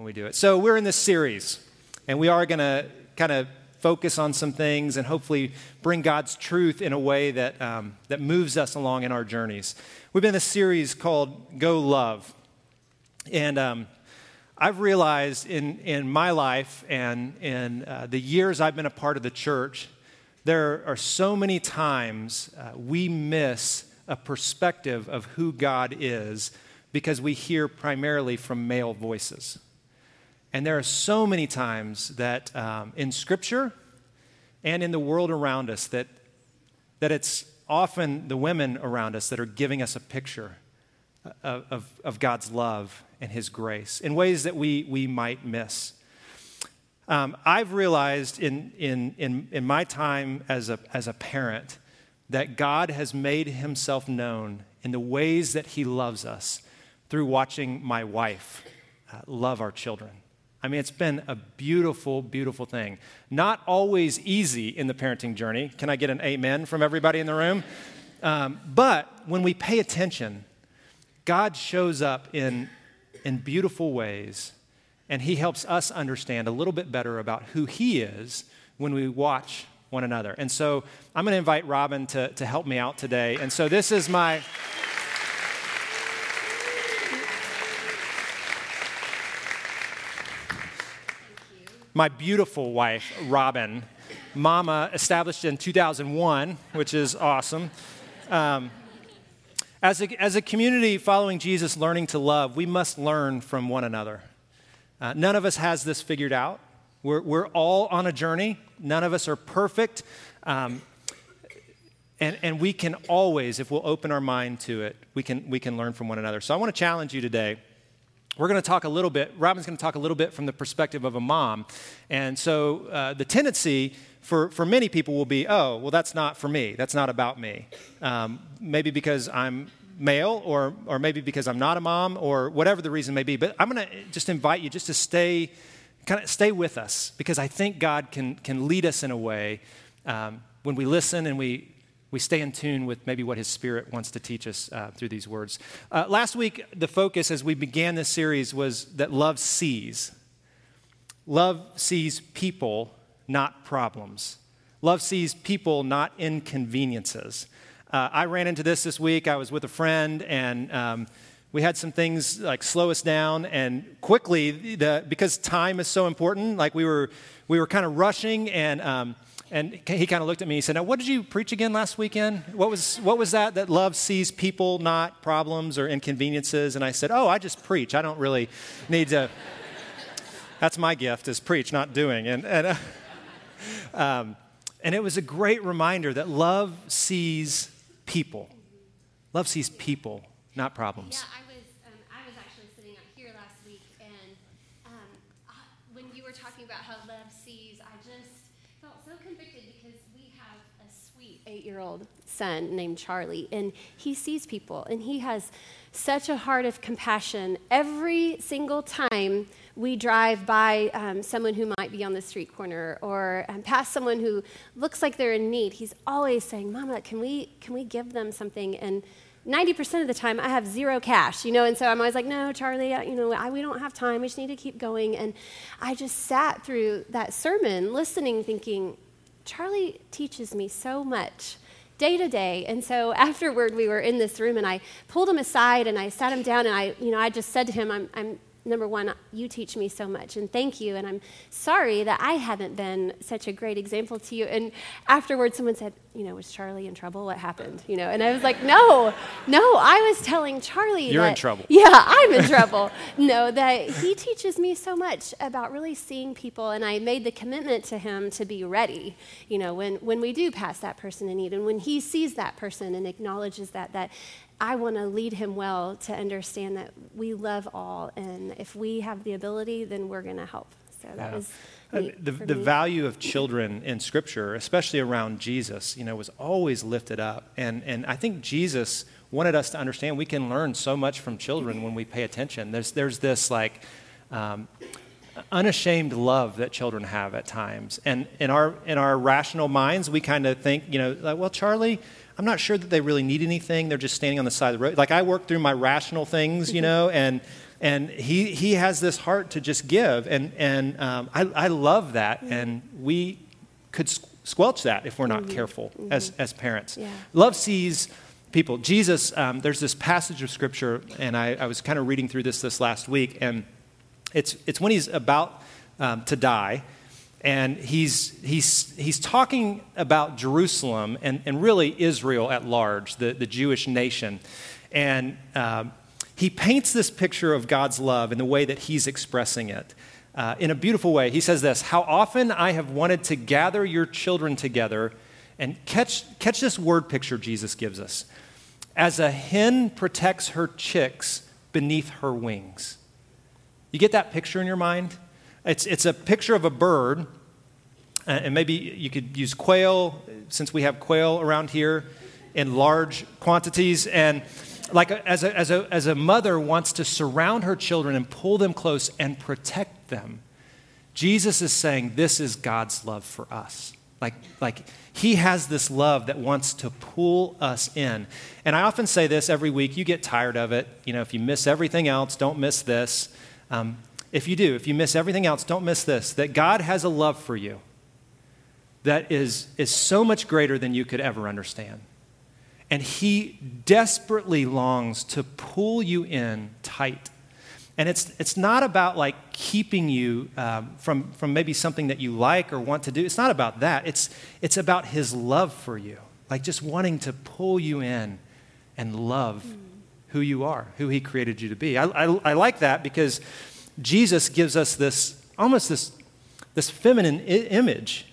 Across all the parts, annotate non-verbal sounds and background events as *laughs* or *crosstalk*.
when we do it. So we're in this series, and we are going to kind of focus on some things and hopefully bring God's truth in a way that, um, that moves us along in our journeys. We've been in this series called Go Love. And um, I've realized in, in my life and in uh, the years I've been a part of the church, there are so many times uh, we miss a perspective of who God is because we hear primarily from male voices. And there are so many times that um, in Scripture and in the world around us that, that it's often the women around us that are giving us a picture of, of, of God's love and His grace in ways that we, we might miss. Um, I've realized in, in, in, in my time as a, as a parent that God has made Himself known in the ways that He loves us through watching my wife uh, love our children. I mean, it's been a beautiful, beautiful thing. Not always easy in the parenting journey. Can I get an amen from everybody in the room? Um, but when we pay attention, God shows up in, in beautiful ways, and He helps us understand a little bit better about who He is when we watch one another. And so I'm going to invite Robin to, to help me out today. And so this is my. My beautiful wife, Robin. Mama, established in 2001, which is awesome. Um, as, a, as a community following Jesus, learning to love, we must learn from one another. Uh, none of us has this figured out. We're, we're all on a journey. None of us are perfect. Um, and, and we can always, if we'll open our mind to it, we can, we can learn from one another. So I want to challenge you today we're going to talk a little bit, Robin's going to talk a little bit from the perspective of a mom. And so uh, the tendency for, for many people will be, oh, well, that's not for me. That's not about me. Um, maybe because I'm male, or, or maybe because I'm not a mom, or whatever the reason may be. But I'm going to just invite you just to stay, kind of stay with us, because I think God can, can lead us in a way um, when we listen and we we stay in tune with maybe what his spirit wants to teach us uh, through these words. Uh, last week, the focus as we began this series was that love sees. Love sees people, not problems. Love sees people, not inconveniences. Uh, I ran into this this week. I was with a friend, and um, we had some things like slow us down. And quickly, the, because time is so important, like we were, we were kind of rushing, and um, and he kind of looked at me. He said, "Now, what did you preach again last weekend? What was what was that? That love sees people, not problems or inconveniences." And I said, "Oh, I just preach. I don't really need to. *laughs* That's my gift is preach, not doing." And and, uh, *laughs* um, and it was a great reminder that love sees people. Love sees people, not problems. Yeah, I was um, I was actually sitting up here last week, and um, uh, when you were talking about how love sees, I just felt so convicted because we have a sweet eight year old son named Charlie, and he sees people, and he has such a heart of compassion every single time we drive by um, someone who might be on the street corner or um, past someone who looks like they're in need he's always saying mama can we can we give them something and 90% of the time I have zero cash, you know, and so I'm always like, no, Charlie, you know, I, we don't have time. We just need to keep going. And I just sat through that sermon listening, thinking, Charlie teaches me so much day to day. And so *laughs* afterward, we were in this room and I pulled him aside and I sat him down and I, you know, I just said to him, I'm, I'm number one, you teach me so much, and thank you. And I'm sorry that I haven't been such a great example to you. And afterwards, someone said, you know, was Charlie in trouble? What happened? You know, and I was like, no, no, I was telling Charlie. You're that, in trouble. *laughs* Yeah, I'm in trouble. *laughs* No, that he teaches me so much about really seeing people, and I made the commitment to him to be ready. You know, when when we do pass that person in need, and when he sees that person and acknowledges that, that I want to lead him well to understand that we love all, and if we have the ability, then we're going to help. So that Yeah. was the, the me. value of children in Scripture, especially around Jesus, you know, was always lifted up. And, and I think Jesus wanted us to understand we can learn so much from children when we pay attention. There's, there's this like um, unashamed love that children have at times. And in our, in our rational minds, we kind of think, you know, like, well, Charlie, I'm not sure that they really need anything. They're just standing on the side of the road. Like I work through my rational things, you know, and And he, he has this heart to just give. And, and um, I, I love that. Mm-hmm. And we could squelch that if we're not mm-hmm. careful mm-hmm. As, as parents. Yeah. Love sees people. Jesus, um, there's this passage of scripture, and I, I was kind of reading through this this last week, and it's, it's when he's about um, to die, and he's, he's, he's talking about Jerusalem and, and really Israel at large, the, the Jewish nation. And um, he paints this picture of God's love in the way that he's expressing it. Uh, in a beautiful way. He says this How often I have wanted to gather your children together and catch, catch this word picture Jesus gives us. As a hen protects her chicks beneath her wings. You get that picture in your mind? It's, it's a picture of a bird, uh, and maybe you could use quail, since we have quail around here in large quantities. And like as, a, as, a, as a mother wants to surround her children and pull them close and protect them, Jesus is saying this is God's love for us. Like, like he has this love that wants to pull us in. And I often say this every week you get tired of it. You know, if you miss everything else, don't miss this. Um, if you do, if you miss everything else, don't miss this that God has a love for you that is, is so much greater than you could ever understand. And He desperately longs to pull you in tight. And it's, it's not about like keeping you um, from, from maybe something that you like or want to do. It's not about that. It's, it's about His love for you, like just wanting to pull you in and love who you are, who He created you to be. I, I, I like that because Jesus gives us this almost this, this feminine I- image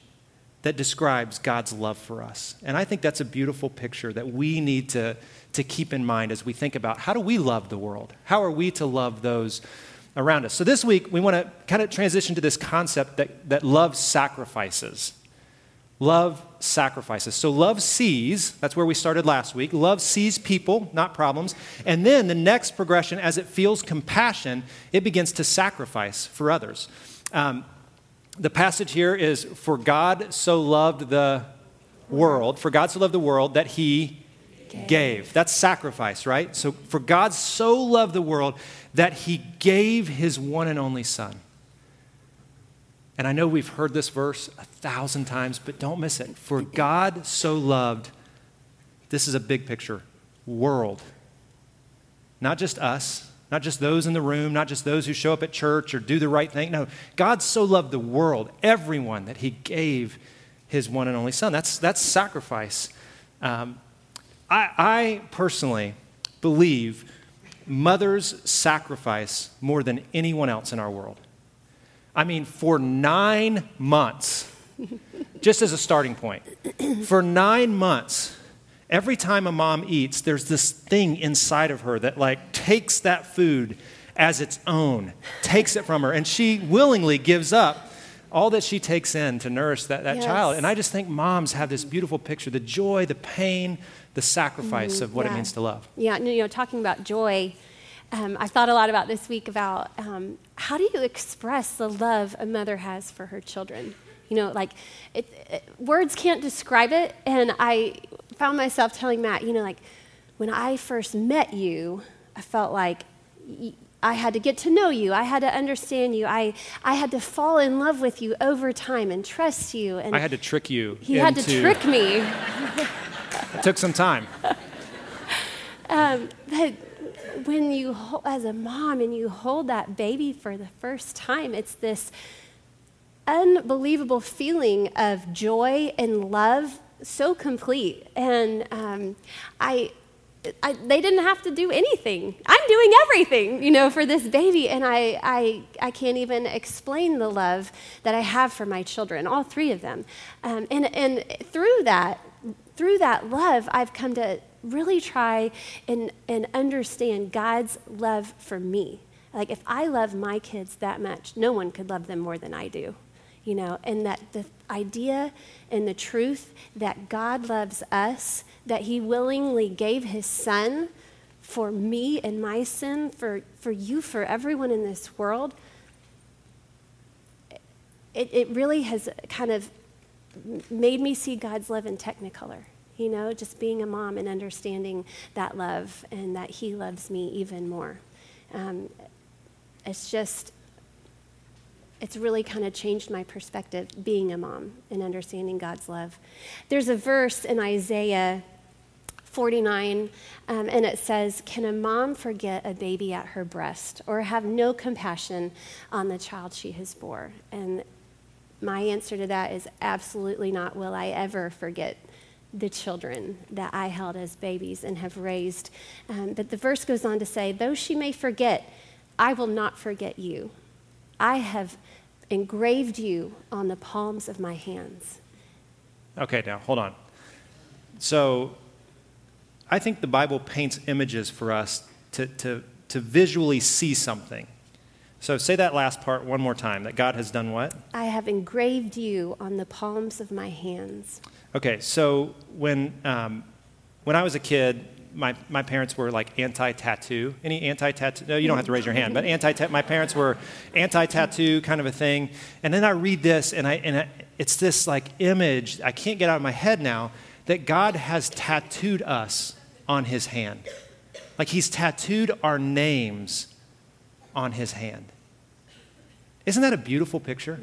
that describes God's love for us. And I think that's a beautiful picture that we need to, to keep in mind as we think about how do we love the world? How are we to love those around us? So this week, we want to kind of transition to this concept that, that love sacrifices. Love sacrifices. So love sees, that's where we started last week. Love sees people, not problems. And then the next progression, as it feels compassion, it begins to sacrifice for others. Um, the passage here is For God so loved the world, for God so loved the world that he gave. gave. That's sacrifice, right? So, for God so loved the world that he gave his one and only Son. And I know we've heard this verse a thousand times, but don't miss it. For God so loved, this is a big picture, world. Not just us, not just those in the room, not just those who show up at church or do the right thing. No, God so loved the world, everyone, that he gave his one and only son. That's, that's sacrifice. Um, I, I personally believe mothers sacrifice more than anyone else in our world. I mean, for nine months, *laughs* just as a starting point, for nine months, every time a mom eats, there's this thing inside of her that like takes that food as its own, takes it from her, and she willingly gives up all that she takes in to nourish that, that yes. child. And I just think moms have this beautiful picture the joy, the pain, the sacrifice mm-hmm. of what yeah. it means to love. Yeah, you know, talking about joy, um, I thought a lot about this week about um, how do you express the love a mother has for her children? You know, like it, it, words can't describe it. And I found myself telling Matt, you know, like when I first met you, I felt like I had to get to know you. I had to understand you. I, I had to fall in love with you over time and trust you. And I had to trick you. He had to trick me. *laughs* it took some time. *laughs* Um, but when you, as a mom, and you hold that baby for the first time, it's this unbelievable feeling of joy and love so complete. And um, I, I, they didn't have to do anything. I'm doing everything, you know, for this baby. And I, I, I can't even explain the love that I have for my children, all three of them. Um, and, and through that, through that love, I've come to really try and, and understand God's love for me. Like, if I love my kids that much, no one could love them more than I do you know, and that the idea and the truth that God loves us, that He willingly gave His Son for me and my sin, for, for you, for everyone in this world, it, it really has kind of made me see God's love in technicolor. You know, just being a mom and understanding that love and that He loves me even more. Um, it's just, it's really kind of changed my perspective being a mom and understanding God's love. There's a verse in Isaiah 49, um, and it says, Can a mom forget a baby at her breast or have no compassion on the child she has bore? And my answer to that is absolutely not. Will I ever forget the children that I held as babies and have raised? Um, but the verse goes on to say, Though she may forget, I will not forget you. I have engraved you on the palms of my hands. Okay, now hold on. So I think the Bible paints images for us to, to, to visually see something. So say that last part one more time that God has done what? I have engraved you on the palms of my hands. Okay, so when, um, when I was a kid, my, my parents were like anti tattoo. Any anti tattoo? No, you don't have to raise your hand, but *laughs* anti my parents were anti tattoo kind of a thing. And then I read this, and, I, and I, it's this like image, I can't get out of my head now, that God has tattooed us on his hand. Like he's tattooed our names on his hand. Isn't that a beautiful picture?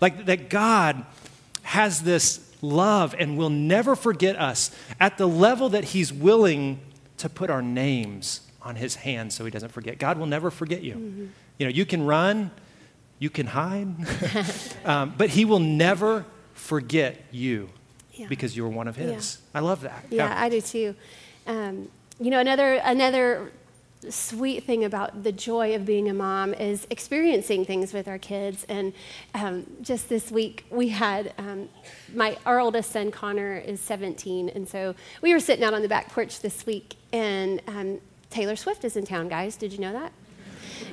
Like that God has this love and will never forget us at the level that he's willing to put our names on his hand so he doesn't forget. God will never forget you. Mm-hmm. You know, you can run, you can hide, *laughs* um, but he will never forget you yeah. because you are one of his. Yeah. I love that. Yeah, yeah, I do too. Um, you know, another another sweet thing about the joy of being a mom is experiencing things with our kids. And um, just this week, we had um, my our oldest son Connor is 17, and so we were sitting out on the back porch this week, and um, Taylor Swift is in town. Guys, did you know that?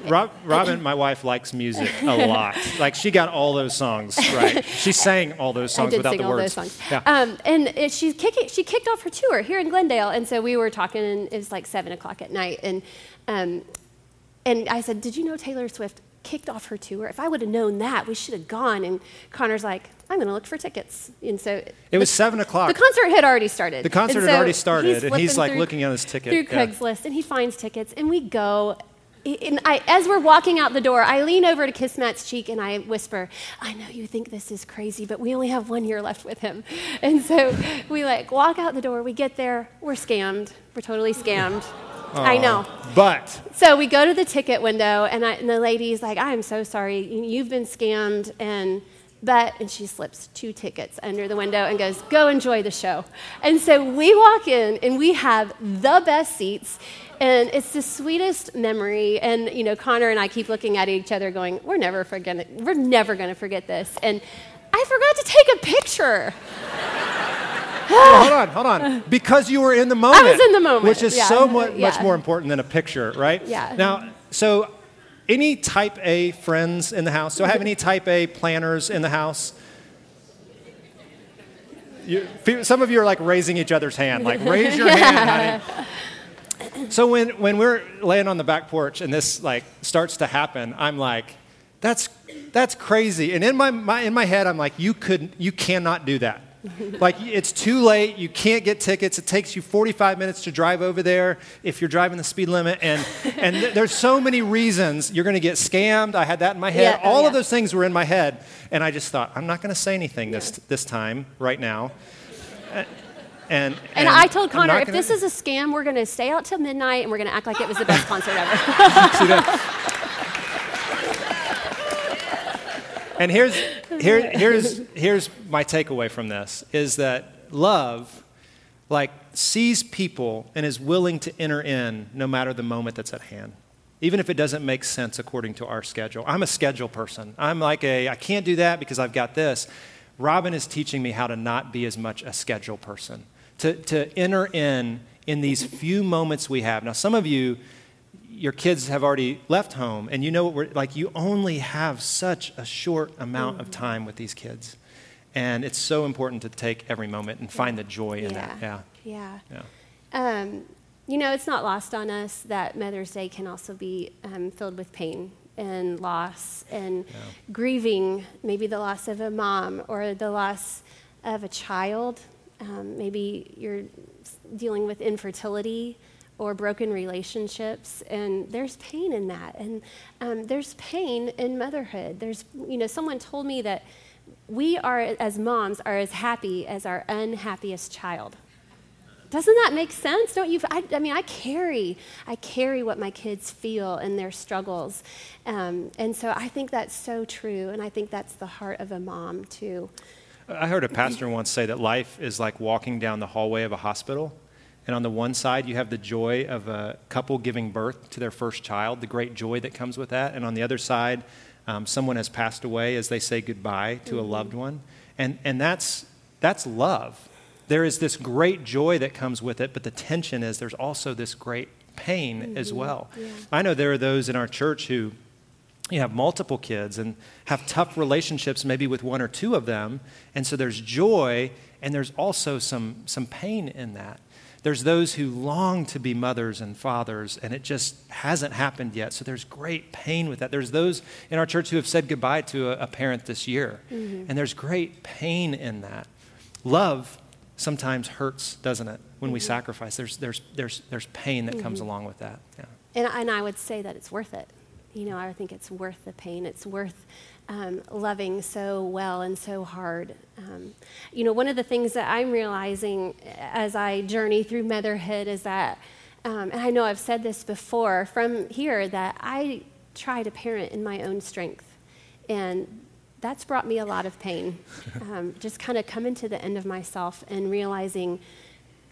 Rob, Robin, my wife, likes music a lot. Like she got all those songs right. She *laughs* sang all those songs without the words. Yeah. Um, and it, she kicked she kicked off her tour here in Glendale, and so we were talking, and it was like seven o'clock at night, and um, and I said, "Did you know Taylor Swift kicked off her tour? If I would have known that, we should have gone." And Connor's like, "I'm going to look for tickets." And so it the, was seven o'clock. The concert had already started. The concert and had already started, he's and he's like through, looking at his ticket through Craigslist, and he finds tickets, and we go, I, as we're walking out the door, I lean over to kiss Matt's cheek and I whisper, I know you think this is crazy, but we only have one year left with him. And so we like walk out the door, we get there, we're scammed. We're totally scammed. Aww, I know. But. So we go to the ticket window and, I, and the lady's like, I'm so sorry, you've been scammed. And but, and she slips two tickets under the window and goes, Go enjoy the show. And so we walk in and we have the best seats. And it's the sweetest memory. And, you know, Connor and I keep looking at each other going, We're never, forget- we're never going to forget this. And I forgot to take a picture. *laughs* hold on, hold on. Because you were in the moment. I was in the moment. Which is yeah. so much, yeah. much more important than a picture, right? Yeah. Now, so any type A friends in the house? Do I have any type A planners in the house? You, some of you are like raising each other's hand, like raise your *laughs* hand, honey. So when, when we're laying on the back porch and this like starts to happen, I'm like, that's, that's crazy. And in my, my, in my head, I'm like, you could, you cannot do that. *laughs* Like it's too late. You can't get tickets. It takes you 45 minutes to drive over there if you're driving the speed limit. And *laughs* and th- there's so many reasons. You're going to get scammed. I had that in my head. Yeah, oh, all yeah. of those things were in my head. And i just thought i'm not going to say anything yeah. this this time right now and, and, and, I told Connor, if this is a scam, we're going to stay out till midnight and we're going to act like it was the best concert ever. *laughs* and here's, here, here's, here's my takeaway from this is that love like sees people and is willing to enter in no matter the moment that's at hand even if it doesn't make sense according to our schedule. I'm a schedule person. I'm like a i can't do that because i've got this. Robin is teaching me how to not be as much a schedule person to, to enter in in these few moments we have now some of you your kids have already left home and you know what we're like you only have such a short amount of time with these kids and it's so important to take every moment and find the joy in yeah. that yeah yeah, yeah. Um, you know it's not lost on us that mother's day can also be um, filled with pain and loss and yeah. grieving maybe the loss of a mom or the loss of a child um, maybe you're dealing with infertility or broken relationships, and there's pain in that. And um, there's pain in motherhood. There's, you know, someone told me that we are, as moms, are as happy as our unhappiest child. Doesn't that make sense? Don't you? I, I, mean, I carry, I carry what my kids feel and their struggles, um, and so I think that's so true, and I think that's the heart of a mom too. I heard a pastor once say that life is like walking down the hallway of a hospital, and on the one side you have the joy of a couple giving birth to their first child, the great joy that comes with that, and on the other side, um, someone has passed away as they say goodbye to mm-hmm. a loved one, and and that's that's love there is this great joy that comes with it, but the tension is there's also this great pain mm-hmm. as well. Yeah. I know there are those in our church who you have multiple kids and have tough relationships maybe with one or two of them, and so there's joy and there's also some some pain in that. There's those who long to be mothers and fathers, and it just hasn't happened yet. So there's great pain with that. There's those in our church who have said goodbye to a, a parent this year, mm-hmm. and there's great pain in that. Love sometimes hurts, doesn't it? When mm-hmm. we sacrifice, there's, there's, there's, there's pain that mm-hmm. comes along with that. Yeah. And, and I would say that it's worth it. You know, I think it's worth the pain. It's worth um, loving so well and so hard. Um, you know, one of the things that I'm realizing as I journey through motherhood is that, um, and I know I've said this before from here, that I try to parent in my own strength. And that's brought me a lot of pain. *laughs* Um, just kind of coming to the end of myself and realizing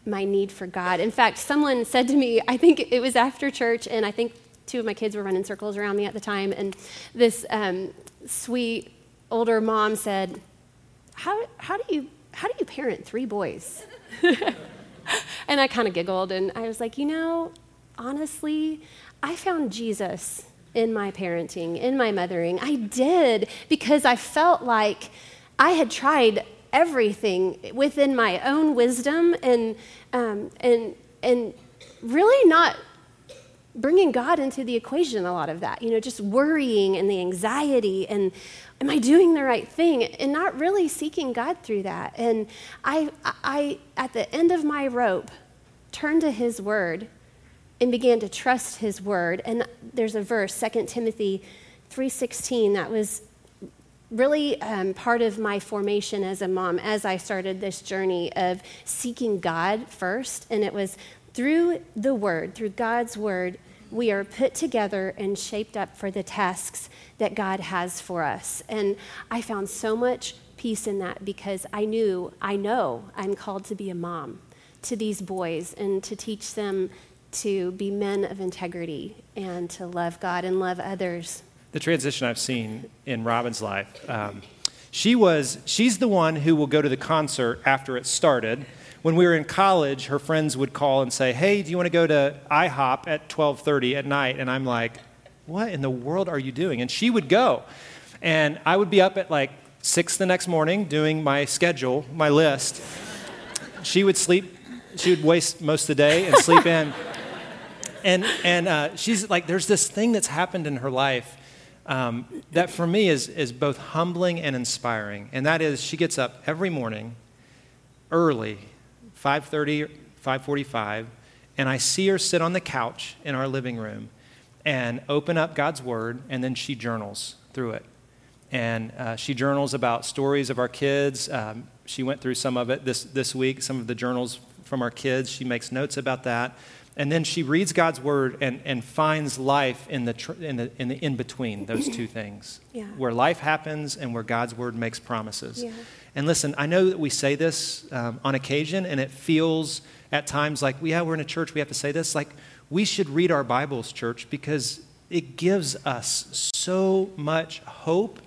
my need for God. In fact, someone said to me, I think it was after church, and I think two of my kids were running circles around me at the time, and this um, sweet older mom said, how, how, do you, how do you parent three boys? *laughs* and I kind of giggled, and I was like, you know, honestly, I found Jesus in my parenting, in my mothering. I did because I felt like I had tried everything within my own wisdom and, um, and, and really not bringing God into the equation, a lot of that, you know, just worrying and the anxiety and am I doing the right thing? And not really seeking God through that. And I, I at the end of my rope, turned to His Word and began to trust his word. And there's a verse, 2 Timothy 3.16, that was really um, part of my formation as a mom as I started this journey of seeking God first. And it was through the word, through God's word, we are put together and shaped up for the tasks that God has for us. And I found so much peace in that because I knew, I know I'm called to be a mom to these boys and to teach them to be men of integrity and to love God and love others. The transition I've seen in Robin's life, um, she was, she's the one who will go to the concert after it started. When we were in college, her friends would call and say, "Hey, do you want to go to IHOP at 12:30 at night?" And I'm like, "What in the world are you doing?" And she would go, and I would be up at like six the next morning doing my schedule, my list. She would sleep. She would waste most of the day and sleep in *laughs* and and uh, she's like, there's this thing that's happened in her life um, that for me is is both humbling and inspiring, and that is she gets up every morning, early, 5:30, 5:45, and I see her sit on the couch in our living room, and open up God's Word, and then she journals through it, and uh, she journals about stories of our kids. Um, she went through some of it this this week, some of the journals from our kids. She makes notes about that. And then she reads God's word and, and finds life in the, tr- in the, in the in between those two *clears throat* things, yeah. where life happens and where God's word makes promises. Yeah. And listen, I know that we say this um, on occasion, and it feels at times like, yeah, we're in a church, we have to say this. Like, we should read our Bibles, church, because it gives us so much hope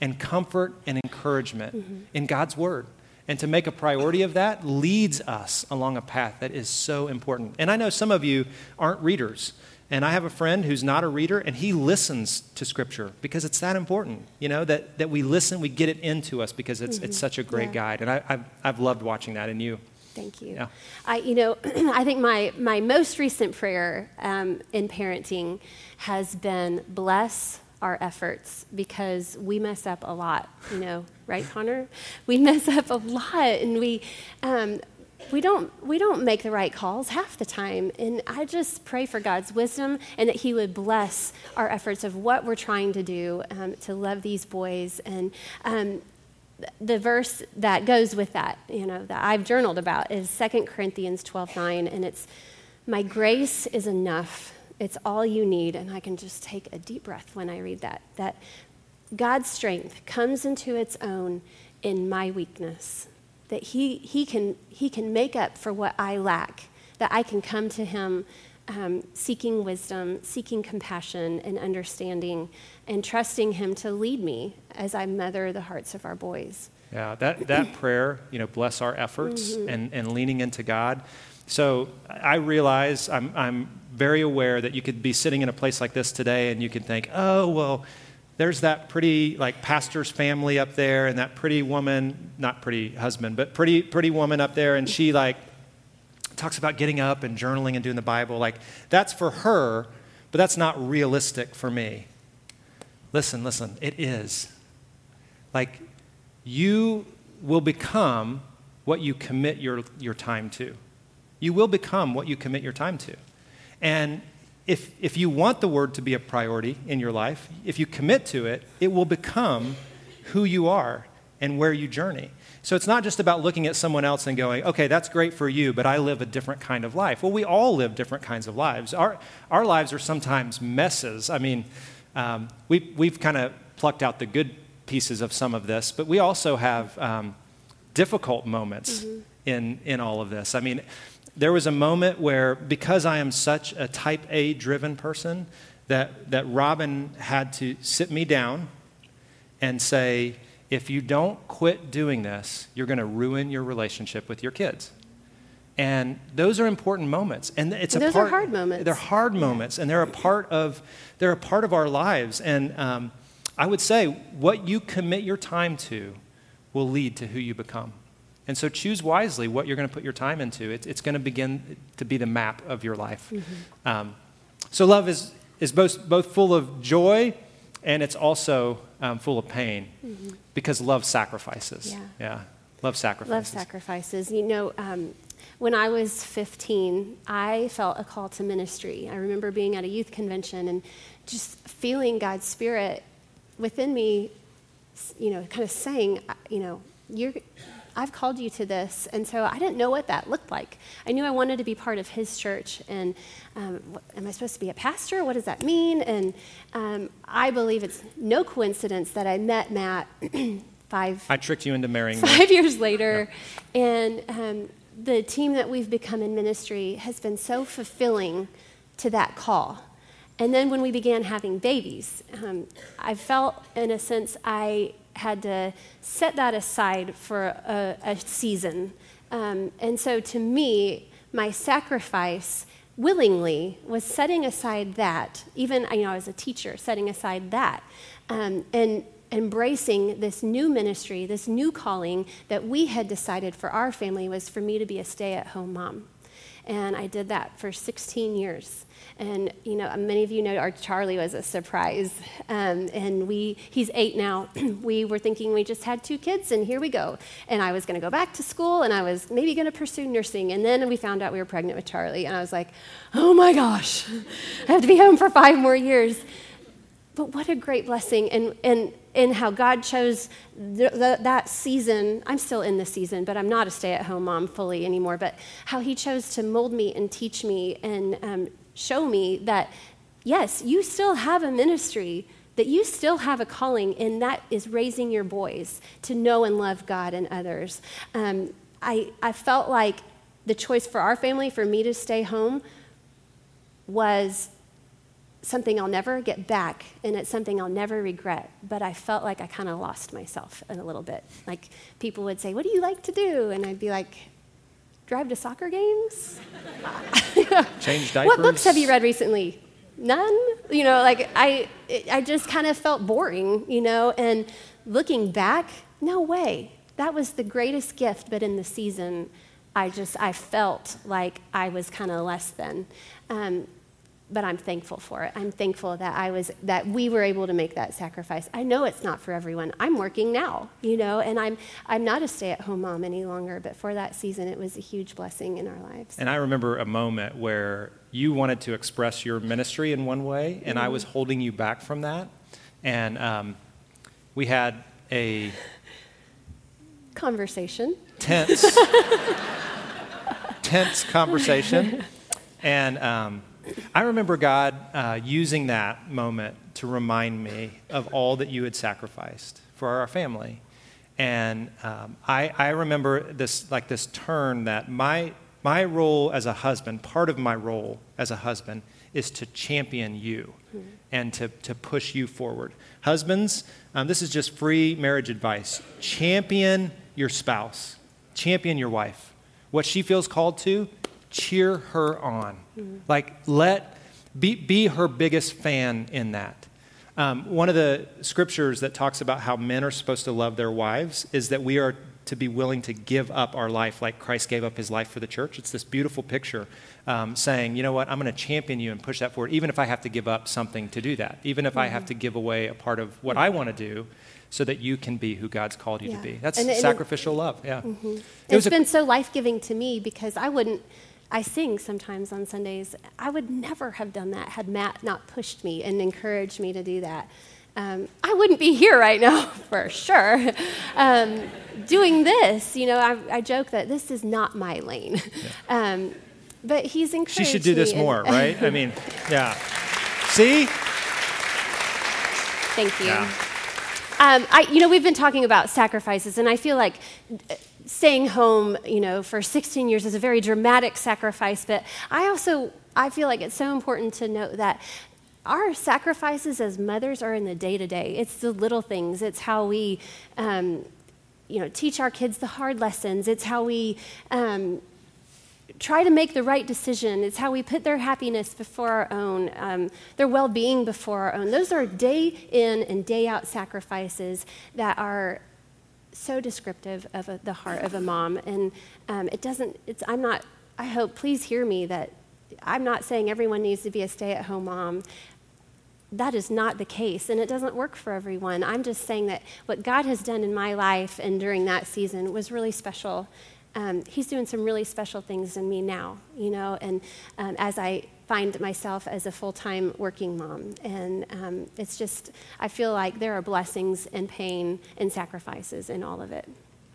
and comfort and encouragement mm-hmm. in God's word and to make a priority of that leads us along a path that is so important. And I know some of you aren't readers. And I have a friend who's not a reader, and he listens to Scripture because it's that important, you know, that, that we listen, we get it into us because it's, mm-hmm. it's such a great yeah. guide. And I, I've, I've loved watching that in you. Thank you. Yeah. I, you know, *clears throat* I think my, my most recent prayer um, in parenting has been bless our efforts because we mess up a lot, you know, right, Connor? We mess up a lot, and we, um, we don't we don't make the right calls half the time and i just pray for god's wisdom and that he would bless our efforts of what we're trying to do um, to love these boys and um, the verse that goes with that you know that i've journaled about is 2 corinthians 12 9 and it's my grace is enough it's all you need and i can just take a deep breath when i read that that god's strength comes into its own in my weakness that he, he, can, he can make up for what I lack, that I can come to him um, seeking wisdom, seeking compassion and understanding, and trusting him to lead me as I mother the hearts of our boys. Yeah, that, that *clears throat* prayer, you know, bless our efforts mm-hmm. and, and leaning into God. So I realize I'm, I'm very aware that you could be sitting in a place like this today and you could think, oh, well, there's that pretty like pastor's family up there and that pretty woman not pretty husband but pretty pretty woman up there. And she like talks about getting up and journaling and doing the bible. Like that's for her but that's not realistic for me. Listen listen it is. Like you will become what you commit your, your time to. You will become what you commit your time to. And if, if you want the word to be a priority in your life, if you commit to it, it will become who you are and where you journey. So it's not just about looking at someone else and going, okay, that's great for you, but I live a different kind of life. Well, we all live different kinds of lives. Our, our lives are sometimes messes. I mean, um, we, we've kind of plucked out the good pieces of some of this, but we also have um, difficult moments mm-hmm. in, in all of this. I mean, there was a moment where, because I am such a type A driven person, that, that Robin had to sit me down and say, if you don't quit doing this, you're going to ruin your relationship with your kids. And those are important moments, and it's and a those part. are hard moments. They're hard moments, and they're a part of they're a part of our lives. And um, I would say, what you commit your time to will lead to who you become. And so choose wisely what you're going to put your time into. It's, it's going to begin to be the map of your life. Mm-hmm. Um, so love is, is both, both full of joy and it's also um, full of pain mm-hmm. because love sacrifices. Yeah. yeah. Love sacrifices. Love sacrifices. You know, um, when I was 15, I felt a call to ministry. I remember being at a youth convention and just feeling God's Spirit within me, you know, kind of saying, you know, you're, I've called you to this. And so I didn't know what that looked like. I knew I wanted to be part of his church. And um, what, am I supposed to be a pastor? What does that mean? And um, I believe it's no coincidence that I met Matt *clears throat* five. I tricked you into marrying Five me. years later. And um, the team that we've become in ministry has been so fulfilling to that call. And then when we began having babies, um, I felt, in a sense, I had to set that aside for a, a season. Um, and so to me, my sacrifice willingly was setting aside that, even you know, as a teacher, setting aside that, um, and embracing this new ministry, this new calling that we had decided for our family was for me to be a stay at home mom. And I did that for 16 years. And you know, many of you know our Charlie was a surprise, um, and we he's eight now. *clears throat* we were thinking we just had two kids, and here we go. And I was going to go back to school, and I was maybe going to pursue nursing. And then we found out we were pregnant with Charlie, and I was like, oh my gosh, *laughs* I have to be home for five more years. But what a great blessing, and and and how God chose the, the, that season. I'm still in this season, but I'm not a stay-at-home mom fully anymore. But how He chose to mold me and teach me and um, show me that, yes, you still have a ministry, that you still have a calling, and that is raising your boys to know and love God and others. Um, I, I felt like the choice for our family, for me to stay home, was something I'll never get back, and it's something I'll never regret. But I felt like I kind of lost myself in a little bit. Like people would say, What do you like to do? And I'd be like, drive to soccer games? *laughs* Change diapers? What books have you read recently? None? You know, like I, I just kind of felt boring, you know, and looking back, no way. That was the greatest gift, but in the season, I just, I felt like I was kind of less than. Um, but I'm thankful for it. I'm thankful that I was that we were able to make that sacrifice. I know it's not for everyone. I'm working now, you know, and I'm I'm not a stay-at-home mom any longer, but for that season it was a huge blessing in our lives. And I remember a moment where you wanted to express your ministry in one way, and mm-hmm. I was holding you back from that. And um, we had a conversation. Tense. *laughs* tense conversation. *laughs* And um, I remember God uh, using that moment to remind me of all that you had sacrificed for our family. And um, I, I remember this, like this turn that my, my role as a husband, part of my role as a husband, is to champion you mm-hmm. and to, to push you forward. Husbands, um, this is just free marriage advice. Champion your spouse, champion your wife. What she feels called to, cheer her on. Mm-hmm. Like, let, be, be her biggest fan in that. Um, one of the scriptures that talks about how men are supposed to love their wives is that we are to be willing to give up our life like Christ gave up his life for the church. It's this beautiful picture um, saying, you know what, I'm going to champion you and push that forward, even if I have to give up something to do that, even if mm-hmm. I have to give away a part of what I want to do so that you can be who God's called you yeah. to be. That's and, and sacrificial it, love. Yeah. Mm-hmm. It has been so life giving to me because I wouldn't. I sing sometimes on Sundays. I would never have done that had Matt not pushed me and encouraged me to do that. Um, I wouldn't be here right now *laughs* for sure. Um, doing this, you know, I, I, joke that this is not my lane. Yeah. Um, but he's encouraged. She should do this more, *laughs* right? I mean, yeah. See? Thank you. Yeah. Um, I, you know, we've been talking about sacrifices, and I feel like uh, staying home, you know, for 16 years is a very dramatic sacrifice. But I also, I feel like it's so important to note that our sacrifices as mothers are in the day to day. It's the little things. It's how we, um, you know, teach our kids the hard lessons. It's how we. Um, try to make the right decision. It's how we put their happiness before our own, um, their well being before our own. Those are day in and day out sacrifices that are so descriptive of a, the heart of a mom. And um, it doesn't, it's, I'm not, I hope, please hear me that I'm not saying everyone needs to be a stay at home mom. That is not the case, and it doesn't work for everyone. I'm just saying that what God has done in my life and during that season was really special um, he's doing some really special things in me now, you know, and um, as I find myself as a full time working mom. And um, it's just, I feel like there are blessings and pain and sacrifices in all of it.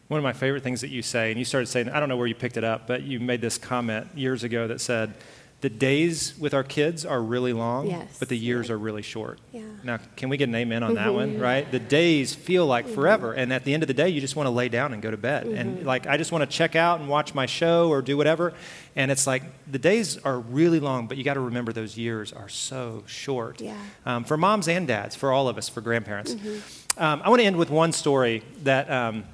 One of my favorite things that you say, and you started saying, I don't know where you picked it up, but you made this comment years ago that said, the days with our kids are really long, yes. but the years are really short. Yeah. Now, can we get an amen on mm-hmm. that one, mm-hmm. right? The days feel like mm-hmm. forever, and at the end of the day, you just want to lay down and go to bed. Mm-hmm. And like, I just want to check out and watch my show or do whatever. And it's like, the days are really long, but you got to remember those years are so short. Yeah. Um, for moms and dads, for all of us, for grandparents. Mm-hmm. Um, I want to end with one story that um,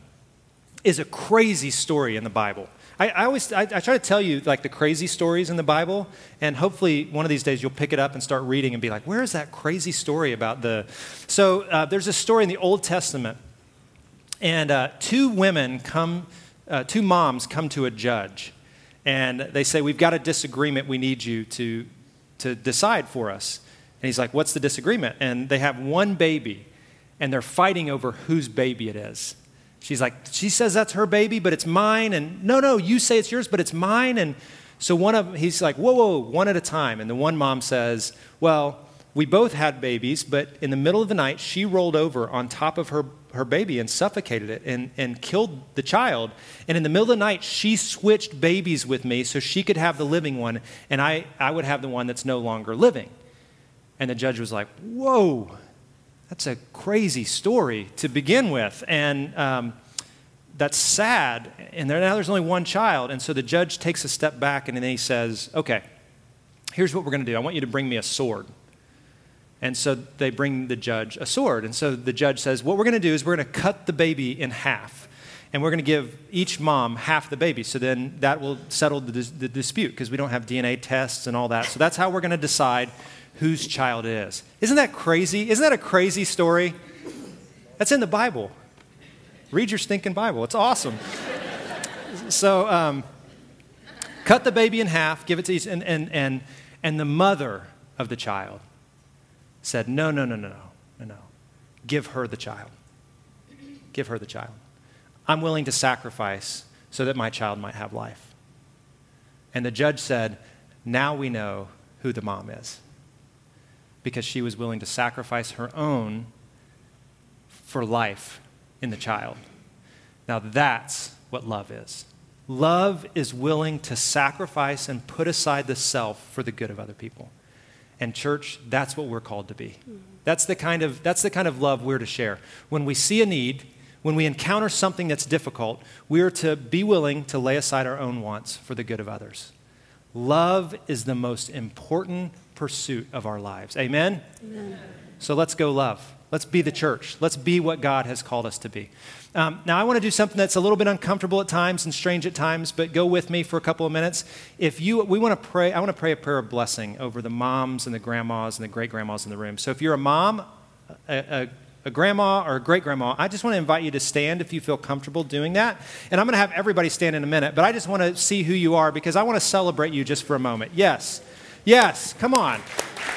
is a crazy story in the Bible. I, I always I, I, try to tell you like the crazy stories in the Bible, and hopefully one of these days you'll pick it up and start reading and be like, where is that crazy story about the? So uh, there's a story in the Old Testament, and uh, two women come, uh, two moms come to a judge, and they say, we've got a disagreement. We need you to to decide for us. And he's like, what's the disagreement? And they have one baby, and they're fighting over whose baby it is. She's like, she says that's her baby, but it's mine. And no, no, you say it's yours, but it's mine. And so one of he's like, whoa, whoa, one at a time. And the one mom says, well, we both had babies, but in the middle of the night, she rolled over on top of her, her baby and suffocated it and, and killed the child. And in the middle of the night, she switched babies with me so she could have the living one, and I, I would have the one that's no longer living. And the judge was like, whoa, that's a crazy story to begin with. And um, that's sad. And there, now there's only one child. And so the judge takes a step back and then he says, okay, here's what we're going to do. I want you to bring me a sword. And so they bring the judge a sword. And so the judge says, what we're going to do is we're going to cut the baby in half. And we're going to give each mom half the baby. So then that will settle the, the dispute because we don't have DNA tests and all that. So that's how we're going to decide whose child is. Isn't that crazy? Isn't that a crazy story? That's in the Bible. Read your stinking Bible. It's awesome. so, um, cut the baby in half, give it to each, and, and, and, and the mother of the child, said, No, no, no, no, no, no, no. Give her the child. Give her the child. I'm willing to sacrifice so that my child might have life. And the judge said, Now we know who the mom is. Because she was willing to sacrifice her own for life in the child. Now that's what love is. Love is willing to sacrifice and put aside the self for the good of other people. And church, that's what we're called to be. That's the kind of, that's the kind of love we're to share. When we see a need, when we encounter something that's difficult, we're to be willing to lay aside our own wants for the good of others. Love is the most important pursuit of our lives. Amen? Amen. So let's go love. Let's be the church. Let's be what God has called us to be. Um, now, I want to do something that's a little bit uncomfortable at times and strange at times, but go with me for a couple of minutes. If you, we want to pray, I want to pray a prayer of blessing over the moms and the grandmas and the great grandmas in the room. So if you're a mom, a, a, a grandma, or a great grandma, I just want to invite you to stand if you feel comfortable doing that. And I'm going to have everybody stand in a minute, but I just want to see who you are because I want to celebrate you just for a moment. Yes. Yes. Come on.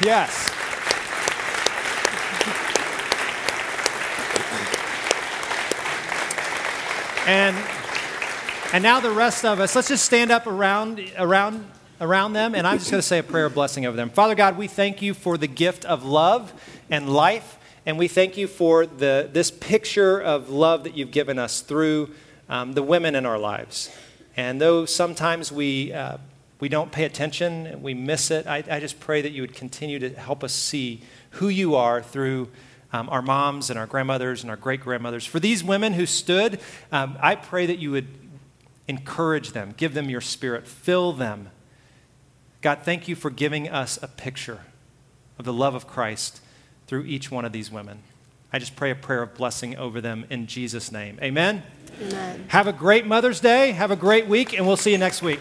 Yes. And, and now the rest of us, let's just stand up around, around, around them, and I'm just going to say a prayer of blessing over them. Father God, we thank you for the gift of love and life, and we thank you for the, this picture of love that you've given us through um, the women in our lives. And though sometimes we, uh, we don't pay attention, and we miss it, I, I just pray that you would continue to help us see who you are through um, our moms and our grandmothers and our great grandmothers. For these women who stood, um, I pray that you would encourage them, give them your spirit, fill them. God, thank you for giving us a picture of the love of Christ through each one of these women. I just pray a prayer of blessing over them in Jesus' name. Amen. Amen. Have a great Mother's Day. Have a great week, and we'll see you next week.